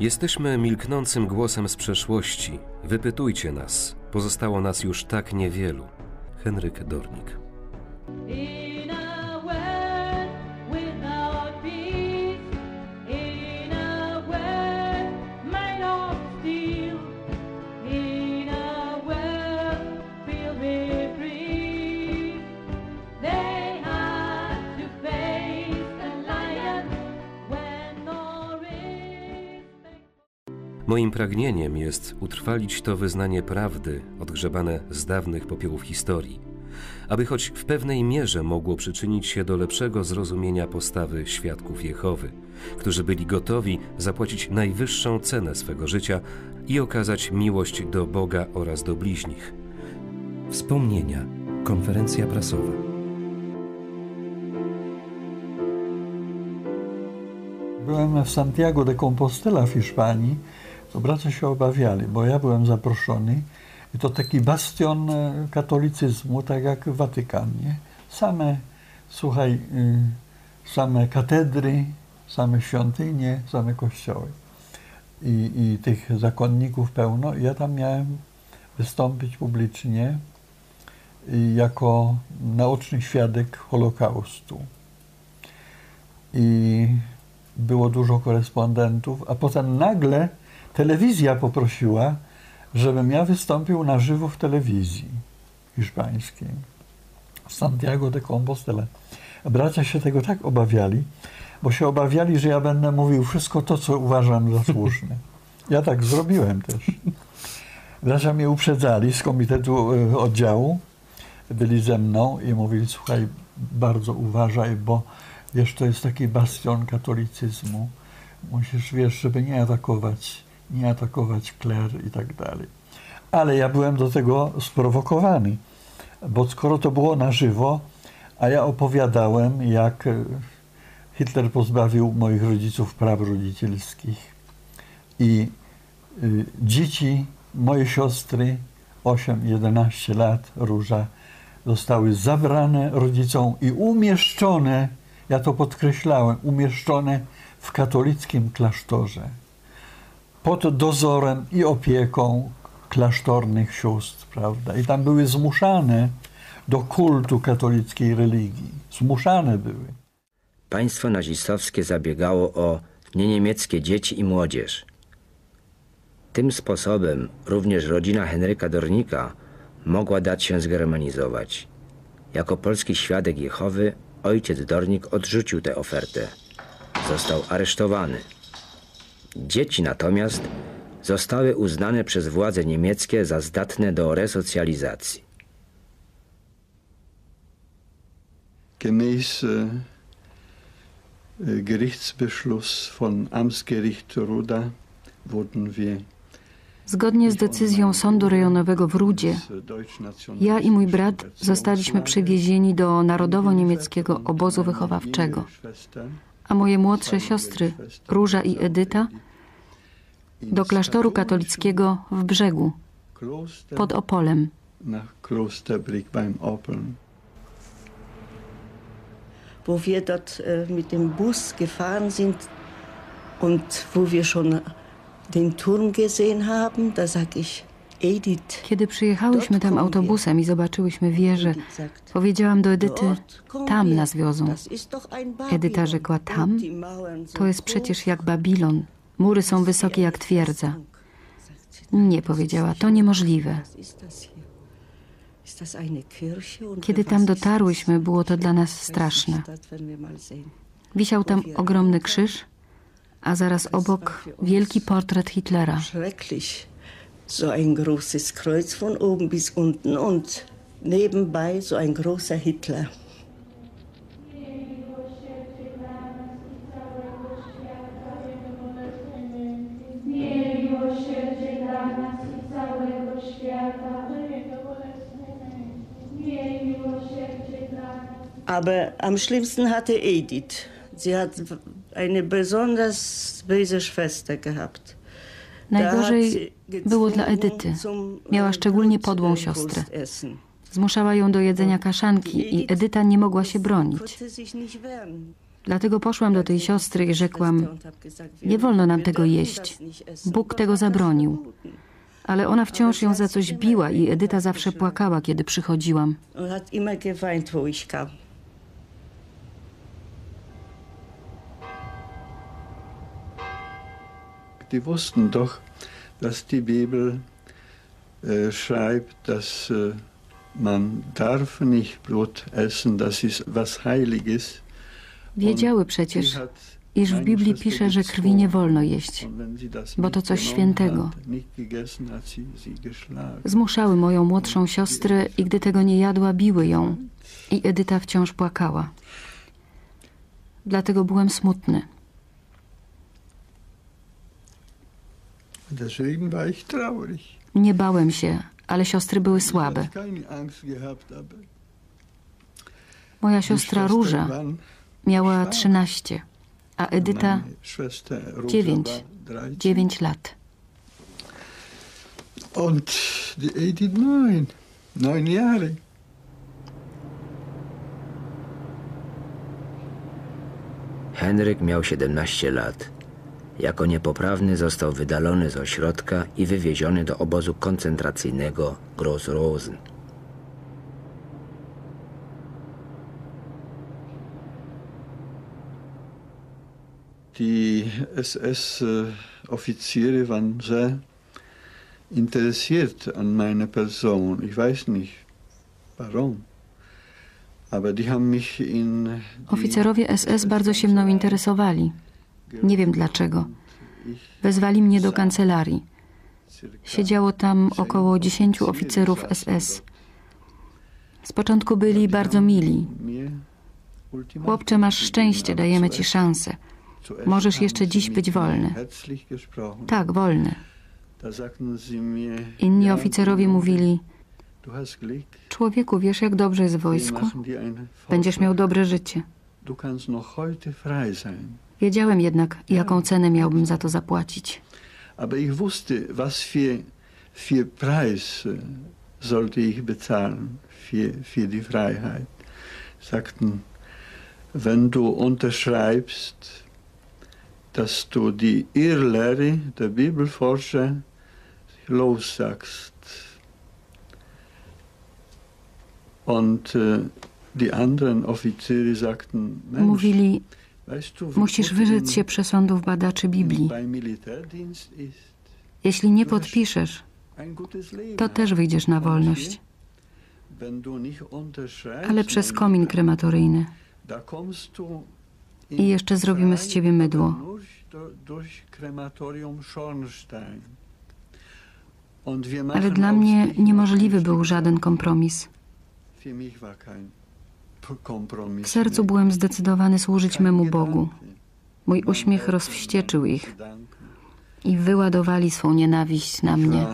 Jesteśmy milknącym głosem z przeszłości. Wypytujcie nas. Pozostało nas już tak niewielu. Henryk Dornik. Moim pragnieniem jest utrwalić to wyznanie prawdy, odgrzebane z dawnych popiołów historii, aby choć w pewnej mierze mogło przyczynić się do lepszego zrozumienia postawy świadków Jehowy, którzy byli gotowi zapłacić najwyższą cenę swego życia i okazać miłość do Boga oraz do bliźnich. Wspomnienia. Konferencja prasowa. Byłem w Santiago de Compostela w Hiszpanii, to bracia się obawiali, bo ja byłem zaproszony i to taki bastion e, katolicyzmu, tak jak Watykan, nie? Same, słuchaj, y, same katedry, same świątynie, same kościoły. I, I tych zakonników pełno. Ja tam miałem wystąpić publicznie jako naoczny świadek Holokaustu. I było dużo korespondentów, a potem nagle telewizja poprosiła, żebym ja wystąpił na żywo w telewizji hiszpańskiej w Santiago de Compostela. Bracia się tego tak obawiali, bo się obawiali, że ja będę mówił wszystko to, co uważam za słuszne. Ja tak zrobiłem też. Bracia mnie uprzedzali z komitetu e, oddziału, byli ze mną i mówili, słuchaj, bardzo uważaj, bo wiesz, to jest taki bastion katolicyzmu. Musisz, wiesz, żeby nie atakować, nie atakować kler i tak dalej. Ale ja byłem do tego sprowokowany, bo skoro to było na żywo, a ja opowiadałem, jak e, Hitler pozbawił moich rodziców praw rodzicielskich i y, dzieci, moje siostry, 8-11 lat, Róża, zostały zabrane rodzicom i umieszczone, ja to podkreślałem, umieszczone w katolickim klasztorze pod dozorem i opieką klasztornych sióstr, prawda? I tam były zmuszane do kultu katolickiej religii. Zmuszane były. Państwo nazistowskie zabiegało o nieniemieckie dzieci i młodzież. Tym sposobem również rodzina Henryka Dornika mogła dać się zgermanizować. Jako polski świadek Jehowy ojciec Dornik odrzucił tę ofertę. Został aresztowany. Dzieci natomiast zostały uznane przez władze niemieckie za zdatne do resocjalizacji. Gemäß äh, Gerichtsbeschluss von Amtsgericht Ruda wurden wir Zgodnie z decyzją Sądu Rejonowego w Rudzie, ja i mój brat zostaliśmy przywiezieni do narodowo-niemieckiego obozu wychowawczego, a moje młodsze siostry, Róża i Edyta, do klasztoru katolickiego w Brzegu, pod Opolem. wo wir dort äh, mit dem Bus gefahren sind und wo wir schon den Turm gesehen haben, da sag ich, Kiedy przyjechałyśmy tam autobusem i zobaczyłyśmy wieżę, powiedziałam do Edyty, tam nas wiozą. Edyta rzekła, tam? To jest przecież jak Babilon. Mury są wysokie jak twierdza. Nie, powiedziała, to niemożliwe. Kiedy tam dotarłyśmy, było to dla nas straszne. Wisiał tam ogromny krzyż, a zaraz obok wielki portret Hitlera. So ein großes Kreuz von oben bis unten und nebenbei so ein großer Hitler. Aber am schlimmsten hatte Edith. Sie hat eine besonders böse Schwester gehabt. Najgorzej było dla Edyty. Miała szczególnie podłą siostrę. Zmuszała ją do jedzenia kaszanki i Edyta nie mogła się bronić. Dlatego poszłam do tej siostry i rzekłam: Nie wolno nam tego jeść. Bóg tego zabronił. Ale ona wciąż ją za coś biła i Edyta zawsze płakała, kiedy przychodziłam. Die wussten doch, dass die Bibel äh, schreibt, dass äh, man darf nicht Blut essen, das ist was Heiliges. Wiedziały przecież, iż w Biblii pisze, że krwi nie wolno jeść, bo to coś świętego. Zmuszały moją młodszą siostrę i gdy tego nie jadła, biły ją. I Edyta wciąż płakała. Dlatego byłem smutny. Deswegen war ich traurig. Nie bałem się, ale siostry były słabe. Moja siostra Róża miała 13, a Edyta 9, 9 lat. Und die Edith neun, neun Jahre. Henryk miał 17 lat. Jako niepoprawny został wydalony z ośrodka i wywieziony do obozu koncentracyjnego Gross-Rosen. Die SS-Offiziere waren sehr interessiert an meiner Person. Ich weiß nicht warum. Aber die haben mich in die Oficerowie SS bardzo się mną interesowali. Nie wiem dlaczego. Wezwali mnie do kancelarii. Siedziało tam około dziesięciu oficerów SS. Z początku byli bardzo mili. Chłopcze, masz szczęście, dajemy ci szansę. Możesz jeszcze dziś być wolny. Tak, wolny. Inni oficerowie mówili: Człowieku, wiesz, jak dobrze jest w wojsku? Będziesz miał dobre życie. Wiedziałem jednak, jaką cenę miałbym za to zapłacić. Aber ich wusste, was für, für Preis äh, sollte ich bezahlen für, für die Freiheit. Sagten, wenn du unterschreibst, dass du die Irrlehre der Bibelforscher lossagst. Und äh, die anderen Offiziere sagten, Mensch, Mówili, musisz wyrzec się przesądów badaczy Biblii. Jeśli nie podpiszesz, to też wyjdziesz na wolność. Ale przez komin krematoryjny. I jeszcze zrobimy z ciebie mydło. Ale dla mnie niemożliwy był żaden kompromis. W sercu byłem zdecydowany służyć Kein memu. Bogu. Mój uśmiech rozwścieczył ich i wyładowali swą nienawiść na mnie.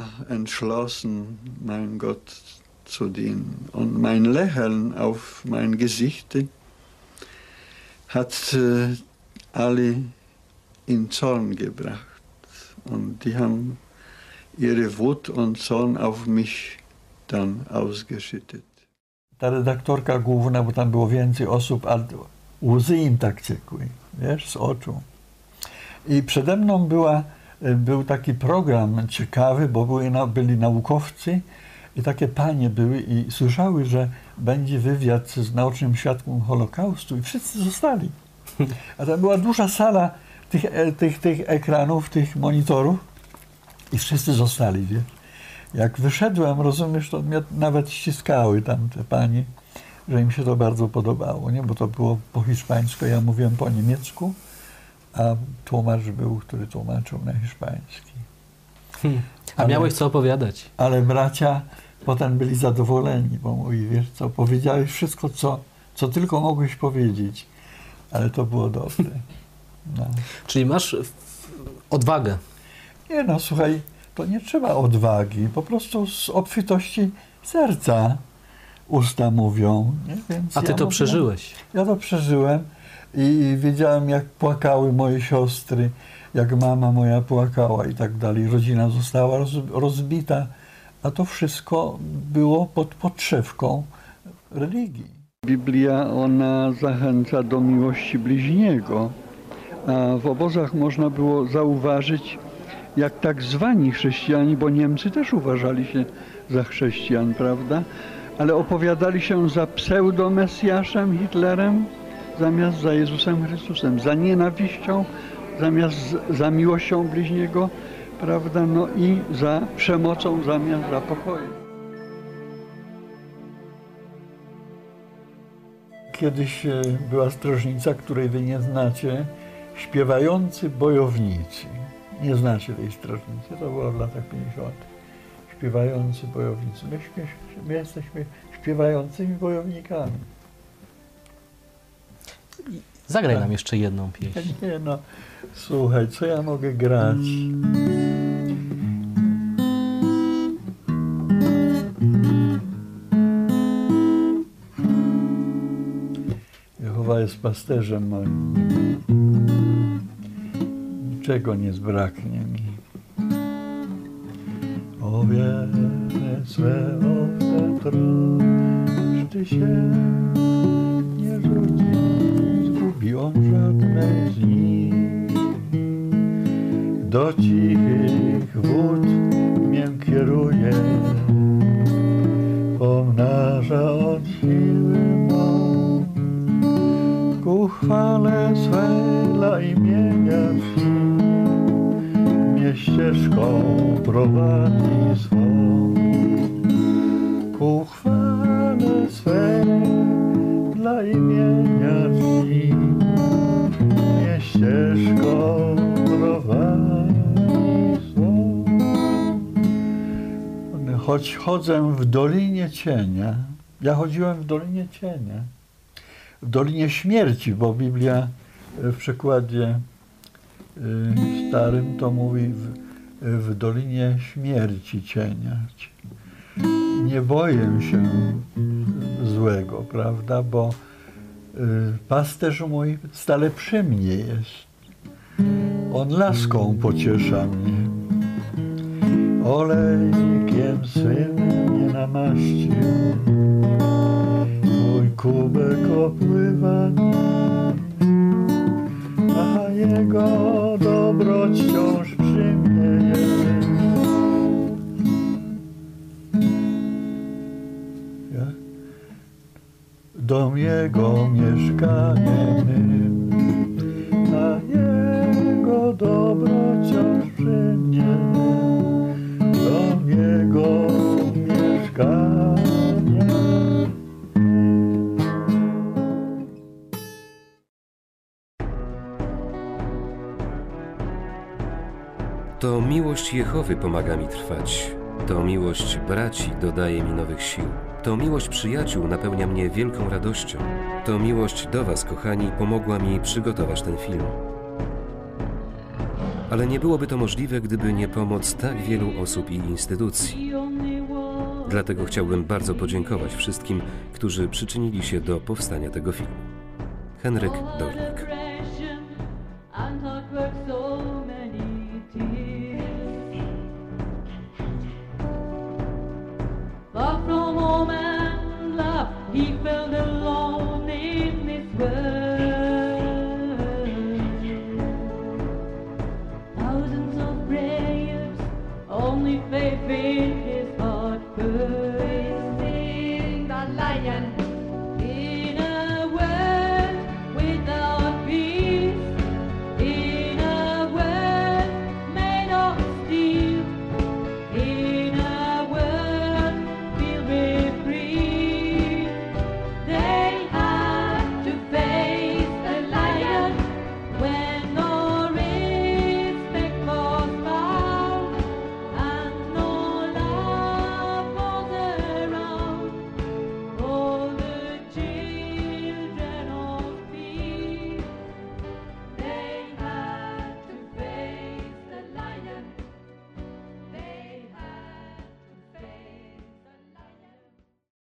zu dienen. Und mein Lächeln auf mein Gesicht hat äh, alle in Zorn gebracht. Und die haben ihre Wut und Zorn auf mich dann ausgeschüttet. Ta redaktorka główna, bo tam było więcej osób, a łzy im tak ciekły, wiesz, z oczu. I przede mną była, y, był taki program ciekawy, bo były, na- byli naukowcy i takie panie były i słyszały, że będzie wywiad z naocznym świadkiem Holokaustu i wszyscy zostali. A tam była duża sala tych, e, tych, tych ekranów, tych monitorów i wszyscy zostali, wiesz. Jak wyszedłem, rozumiesz, to mnie nawet ściskały tam te panie, że im się to bardzo podobało, nie? Bo to było po hiszpańsku, ja mówiłem po niemiecku, a tłumacz był, który tłumaczył na hiszpański. Hmm. A Ale- miałeś co opowiadać. Ale bracia potem byli zadowoleni, bo mówi, wiesz co, powiedziałeś wszystko, co, co tylko mogłeś powiedzieć, ale to było dobre. No. Czyli masz odwagę. Nie no, słuchaj, to nie trzeba odwagi, po prostu z obfitości serca usta mówią. Nie? Więc A ty ja to mówię- przeżyłeś. Ja to przeżyłem i wiedziałem, jak płakały moje siostry, jak mama moja płakała i tak dalej. Rodzina została roz, rozbita, a to wszystko było pod podszewką religii. Biblia ona zachęca do miłości bliźniego, a w obozach można było zauważyć, jak tak zwani chrześcijanie, bo Niemcy też uważali się za chrześcijan, prawda? Ale opowiadali się za pseudomesjaszem Hitlerem zamiast za Jezusem Chrystusem, za nienawiścią zamiast za miłością bliźniego, prawda? No i za przemocą zamiast za pokojem. Kiedyś e, była strażnica, której wy nie znacie, śpiewający bojownicy. Nie znacie tej strażnicy, to było w latach 50. Śpiewający bojownicy. My, śpiew, my jesteśmy śpiewającymi bojownikami. Zagraj nam jeszcze jedną pieśń. Nie no, słuchaj, co ja mogę grać? Jehowa jest pasterzem moim. Niczego nie zbraknie mi. Owiece swe owce troszczy się, nie rzuci, zgubiłam żadnej z nich. Do cichych wód mię kieruje, pomnaża od siły mą. Ku chwale swej dla imienia ścieżką prowadzi swą. Ku chwale swej dla imienia wsi, mnie ścieżką prowadzi swą. Choć chodzę w dolinie cienia, ja chodziłem w dolinie cienia, w dolinie śmierci, bo Biblia w przekładzie y, starym to mówi w, w dolinie śmierci cienia. Nie boję się złego, prawda, bo y, pasterz mój stale przy mnie jest. On laską pociesza mnie. Olejkiem swym mnie namaścił. Mój kubek opływa jego dobroć wciąż przy mnie jest. Dom jego mieszkaniem a jego dobroć wciąż przy mnie. Miłość Jehowy pomaga mi trwać. To miłość braci dodaje mi nowych sił. To miłość przyjaciół napełnia mnie wielką radością. To miłość do Was, kochani, pomogła mi przygotować ten film. Ale nie byłoby to możliwe, gdyby nie pomoc tak wielu osób i instytucji. Dlatego chciałbym bardzo podziękować wszystkim, którzy przyczynili się do powstania tego filmu. Henryk Dornik.